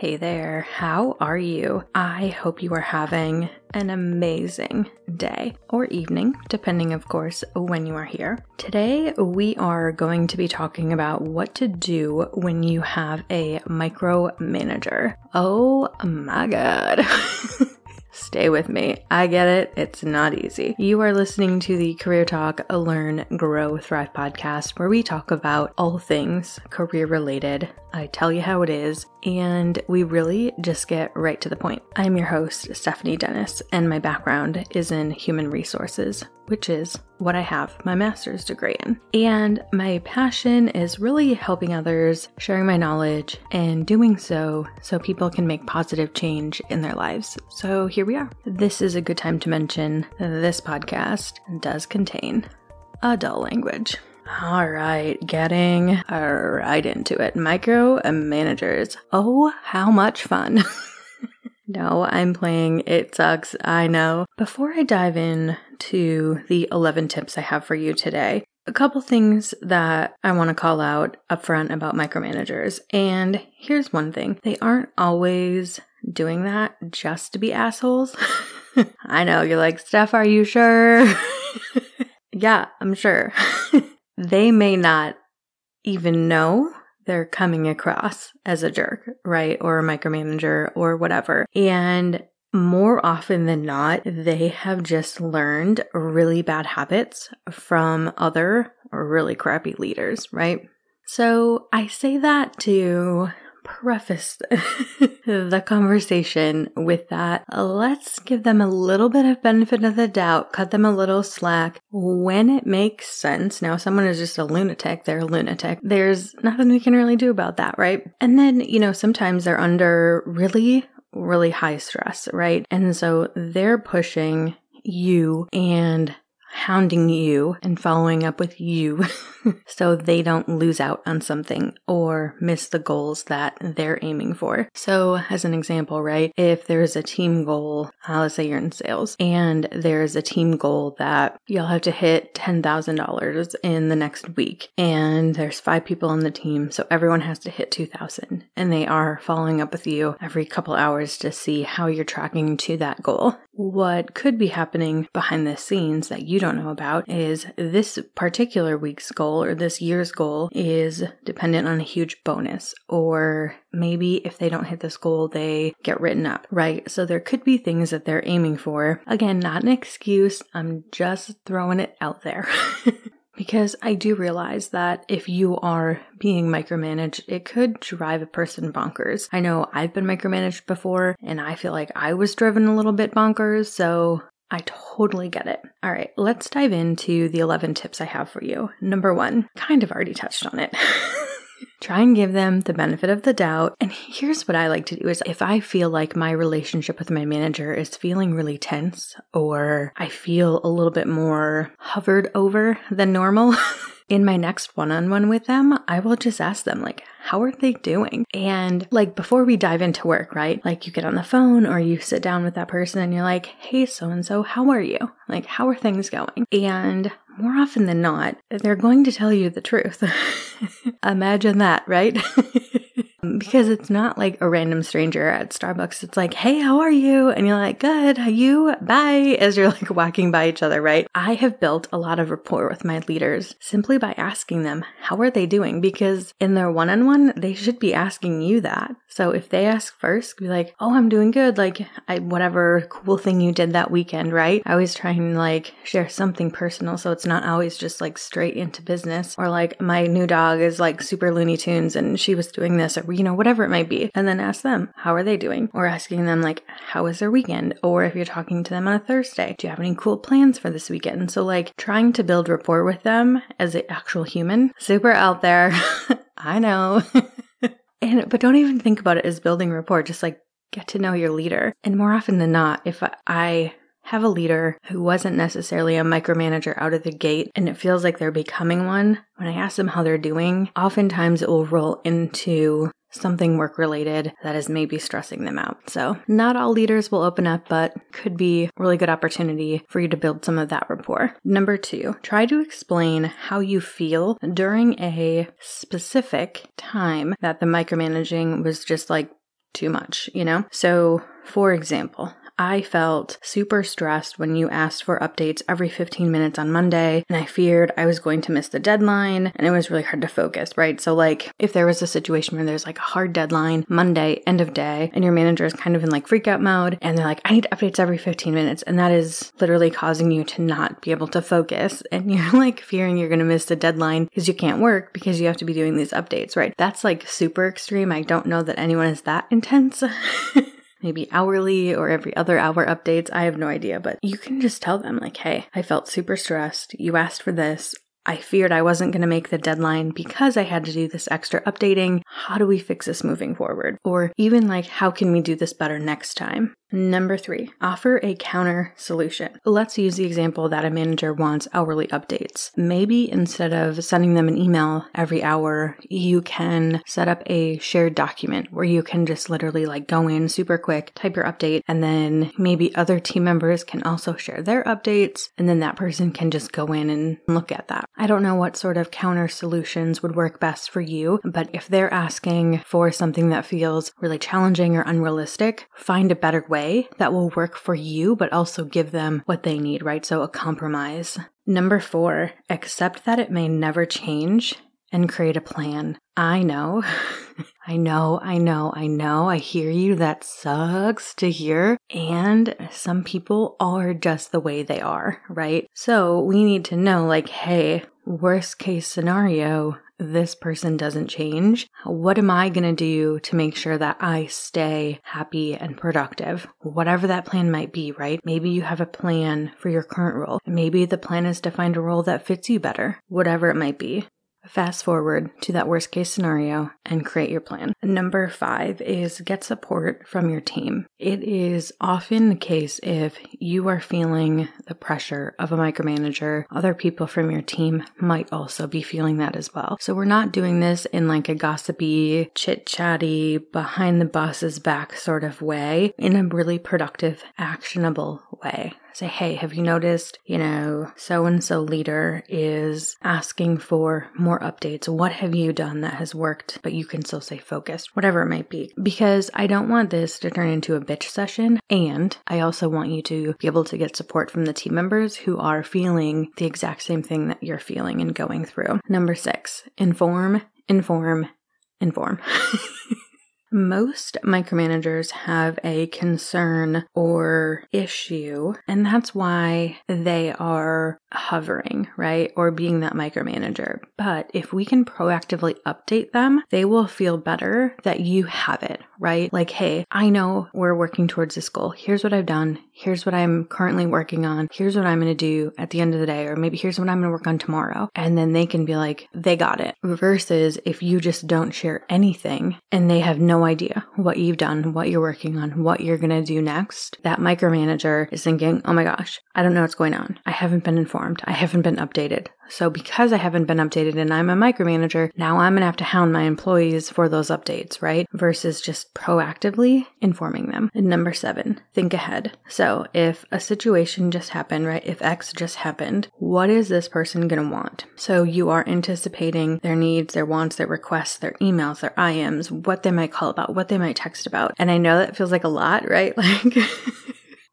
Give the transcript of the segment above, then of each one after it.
Hey there, how are you? I hope you are having an amazing day or evening, depending, of course, when you are here. Today, we are going to be talking about what to do when you have a micromanager. Oh my god. Stay with me. I get it. It's not easy. You are listening to the Career Talk Learn, Grow, Thrive podcast, where we talk about all things career related. I tell you how it is, and we really just get right to the point. I'm your host, Stephanie Dennis, and my background is in human resources, which is what I have my master's degree in. And my passion is really helping others, sharing my knowledge, and doing so so people can make positive change in their lives. So here we are. This is a good time to mention this podcast does contain adult language. All right, getting right into it. Micro managers. Oh, how much fun! no, I'm playing It Sucks, I know. Before I dive in to the 11 tips I have for you today, a couple things that I want to call out upfront about micromanagers. And here's one thing they aren't always doing that just to be assholes. I know, you're like, Steph, are you sure? yeah, I'm sure. they may not even know they're coming across as a jerk, right? Or a micromanager or whatever. And more often than not, they have just learned really bad habits from other really crappy leaders, right? So I say that to preface the conversation with that. Let's give them a little bit of benefit of the doubt, cut them a little slack when it makes sense. Now, if someone is just a lunatic, they're a lunatic. There's nothing we can really do about that, right? And then, you know, sometimes they're under really, really high stress, right? And so they're pushing you and hounding you and following up with you so they don't lose out on something or miss the goals that they're aiming for. So, as an example, right, if there's a team goal, uh, let's say you're in sales, and there's a team goal that you'll have to hit $10,000 in the next week, and there's five people on the team, so everyone has to hit 2,000, and they are following up with you every couple hours to see how you're tracking to that goal. What could be happening behind the scenes that you don't know about is this particular week's goal or this year's goal is dependent on a huge bonus, or maybe if they don't hit this goal, they get written up, right? So there could be things that they're aiming for. Again, not an excuse. I'm just throwing it out there. Because I do realize that if you are being micromanaged, it could drive a person bonkers. I know I've been micromanaged before and I feel like I was driven a little bit bonkers, so I totally get it. All right, let's dive into the 11 tips I have for you. Number one, kind of already touched on it. Try and give them the benefit of the doubt. And here's what I like to do is if I feel like my relationship with my manager is feeling really tense or I feel a little bit more hovered over than normal, in my next one on one with them, I will just ask them, like, how are they doing? And like before we dive into work, right? Like you get on the phone or you sit down with that person and you're like, hey, so and so, how are you? Like, how are things going? And more often than not, they're going to tell you the truth. Imagine that, right? Um, because it's not like a random stranger at Starbucks. It's like, hey, how are you? And you're like, good, how you? Bye, as you're like walking by each other, right? I have built a lot of rapport with my leaders simply by asking them, how are they doing? Because in their one on one, they should be asking you that. So if they ask first, be like, oh, I'm doing good. Like, I, whatever cool thing you did that weekend, right? I always try and like share something personal so it's not always just like straight into business or like my new dog is like super Looney Tunes and she was doing this or, you know, whatever it might be. And then ask them, how are they doing? Or asking them, like, how was their weekend? Or if you're talking to them on a Thursday, do you have any cool plans for this weekend? So, like, trying to build rapport with them as an actual human, super out there. I know. and, but don't even think about it as building rapport, just like get to know your leader. And more often than not, if I have a leader who wasn't necessarily a micromanager out of the gate and it feels like they're becoming one, when I ask them how they're doing, oftentimes it will roll into something work related that is maybe stressing them out. So, not all leaders will open up, but could be a really good opportunity for you to build some of that rapport. Number two, try to explain how you feel during a specific time that the micromanaging was just like too much, you know? So, for example, I felt super stressed when you asked for updates every 15 minutes on Monday, and I feared I was going to miss the deadline, and it was really hard to focus, right? So, like, if there was a situation where there's like a hard deadline, Monday, end of day, and your manager is kind of in like freak out mode, and they're like, I need updates every 15 minutes, and that is literally causing you to not be able to focus, and you're like fearing you're gonna miss the deadline because you can't work because you have to be doing these updates, right? That's like super extreme. I don't know that anyone is that intense. maybe hourly or every other hour updates. I have no idea, but you can just tell them, like, hey, I felt super stressed. You asked for this. I feared I wasn't going to make the deadline because I had to do this extra updating. How do we fix this moving forward? Or even like, how can we do this better next time? Number three, offer a counter solution. Let's use the example that a manager wants hourly updates. Maybe instead of sending them an email every hour, you can set up a shared document where you can just literally like go in super quick, type your update, and then maybe other team members can also share their updates, and then that person can just go in and look at that. I don't know what sort of counter solutions would work best for you, but if they're asking for something that feels really challenging or unrealistic, find a better way way that will work for you, but also give them what they need, right? So a compromise. Number four, accept that it may never change and create a plan. I know. I know, I know, I know. I hear you. That sucks to hear. And some people are just the way they are, right? So we need to know like, hey, worst case scenario, this person doesn't change, what am I going to do to make sure that I stay happy and productive? Whatever that plan might be, right? Maybe you have a plan for your current role. Maybe the plan is to find a role that fits you better, whatever it might be. Fast forward to that worst case scenario and create your plan. Number five is get support from your team. It is often the case if you are feeling the pressure of a micromanager, other people from your team might also be feeling that as well. So we're not doing this in like a gossipy, chit chatty, behind the boss's back sort of way, in a really productive, actionable way say, hey, have you noticed, you know, so and so leader is asking for more updates? What have you done that has worked, but you can still stay focused, whatever it might be? Because I don't want this to turn into a bitch session. And I also want you to be able to get support from the team members who are feeling the exact same thing that you're feeling and going through. Number six, inform, inform, inform. Most micromanagers have a concern or issue, and that's why they are hovering, right? Or being that micromanager. But if we can proactively update them, they will feel better that you have it, right? Like, hey, I know we're working towards this goal. Here's what I've done. Here's what I'm currently working on. Here's what I'm going to do at the end of the day, or maybe here's what I'm going to work on tomorrow. And then they can be like, they got it. Versus if you just don't share anything and they have no idea what you've done, what you're working on, what you're going to do next, that micromanager is thinking, oh my gosh, I don't know what's going on. I haven't been informed. I haven't been updated. So because I haven't been updated and I'm a micromanager, now I'm going to have to hound my employees for those updates, right? Versus just proactively informing them. And number seven, think ahead. So if a situation just happened, right? If X just happened, what is this person going to want? So you are anticipating their needs, their wants, their requests, their emails, their IMs, what they might call about, what they might text about. And I know that feels like a lot, right? Like,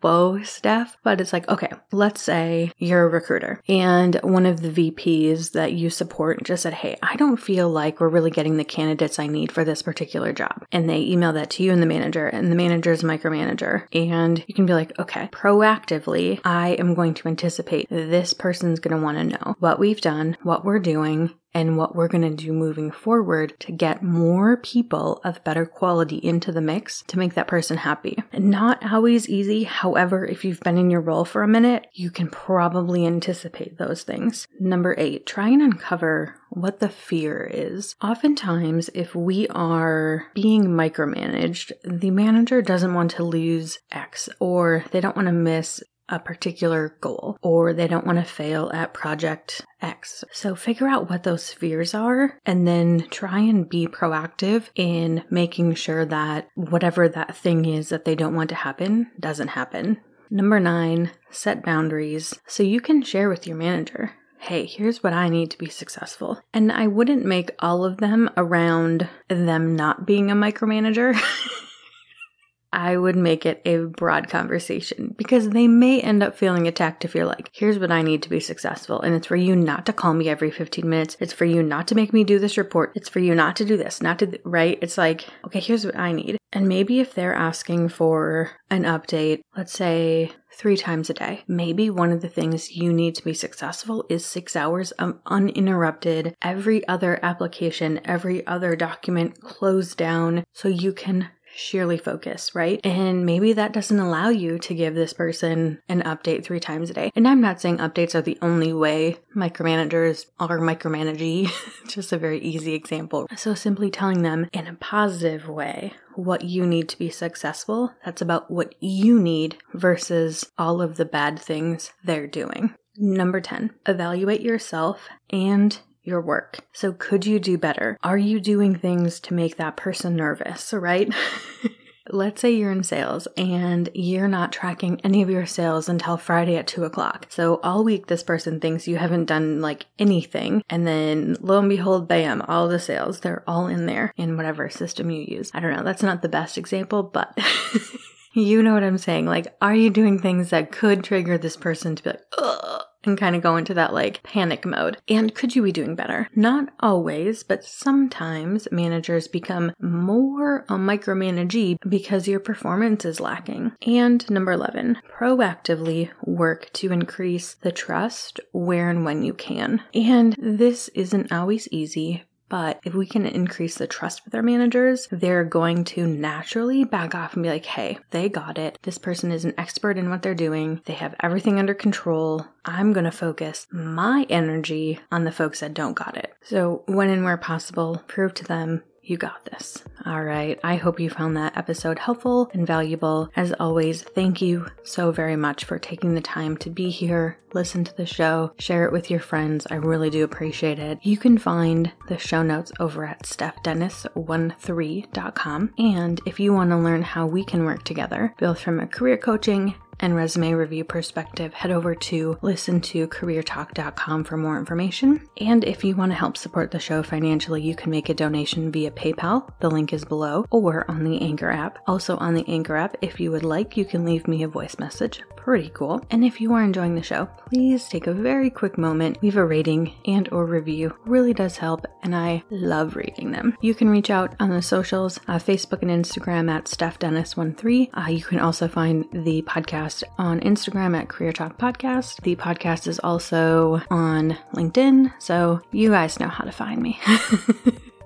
whoa Steph, but it's like, okay, let's say you're a recruiter and one of the VPs that you support just said, Hey, I don't feel like we're really getting the candidates I need for this particular job. And they email that to you and the manager, and the manager's micromanager. And you can be like, okay, proactively, I am going to anticipate this person's going to want to know what we've done, what we're doing, and what we're going to do moving forward to get more people of better quality into the mix to make that person happy. Not always easy. However, if you've been in your role for a minute, you can probably anticipate those things. Number eight, try and uncover what the fear is. Oftentimes, if we are being micromanaged, the manager doesn't want to lose X or they don't want to miss a particular goal or they don't want to fail at project X. So figure out what those fears are and then try and be proactive in making sure that whatever that thing is that they don't want to happen doesn't happen. Number nine, set boundaries so you can share with your manager. Hey, here's what I need to be successful. And I wouldn't make all of them around them not being a micromanager. I would make it a broad conversation because they may end up feeling attacked if you're like, here's what I need to be successful. And it's for you not to call me every 15 minutes. It's for you not to make me do this report. It's for you not to do this, not to, th- right? It's like, okay, here's what I need. And maybe if they're asking for an update, let's say three times a day, maybe one of the things you need to be successful is six hours of uninterrupted, every other application, every other document closed down so you can sheerly focus, right? And maybe that doesn't allow you to give this person an update three times a day. And I'm not saying updates are the only way micromanagers are micromanaging, just a very easy example. So simply telling them in a positive way what you need to be successful, that's about what you need versus all of the bad things they're doing. Number 10, evaluate yourself and your work. So, could you do better? Are you doing things to make that person nervous, right? Let's say you're in sales and you're not tracking any of your sales until Friday at two o'clock. So all week, this person thinks you haven't done like anything. And then lo and behold, bam, all the sales, they're all in there in whatever system you use. I don't know. That's not the best example, but you know what I'm saying. Like, are you doing things that could trigger this person to be like, ugh? And kind of go into that like panic mode. And could you be doing better? Not always, but sometimes managers become more a micromanagee because your performance is lacking. And number 11, proactively work to increase the trust where and when you can. And this isn't always easy, but if we can increase the trust with our managers, they're going to naturally back off and be like, hey, they got it. This person is an expert in what they're doing. They have everything under control. I'm going to focus my energy on the folks that don't got it. So, when and where possible, prove to them you got this. All right. I hope you found that episode helpful and valuable. As always, thank you so very much for taking the time to be here, listen to the show, share it with your friends. I really do appreciate it. You can find the show notes over at stephdennis13.com. And if you want to learn how we can work together, both from a career coaching and resume review perspective, head over to listen to careertalk.com for more information. And if you want to help support the show financially, you can make a donation via PayPal. The link is below or on the Anchor app. Also on the Anchor app, if you would like, you can leave me a voice message. Pretty cool. And if you are enjoying the show, please take a very quick moment, leave a rating and or review. Really does help and I love reading them. You can reach out on the socials, uh, Facebook and Instagram at StephDennis13. Uh, you can also find the podcast on Instagram at Career Talk Podcast. The podcast is also on LinkedIn, so you guys know how to find me.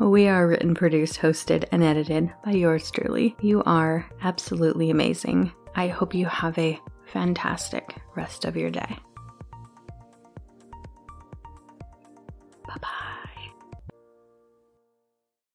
We are written, produced, hosted, and edited by yours truly. You are absolutely amazing. I hope you have a fantastic rest of your day.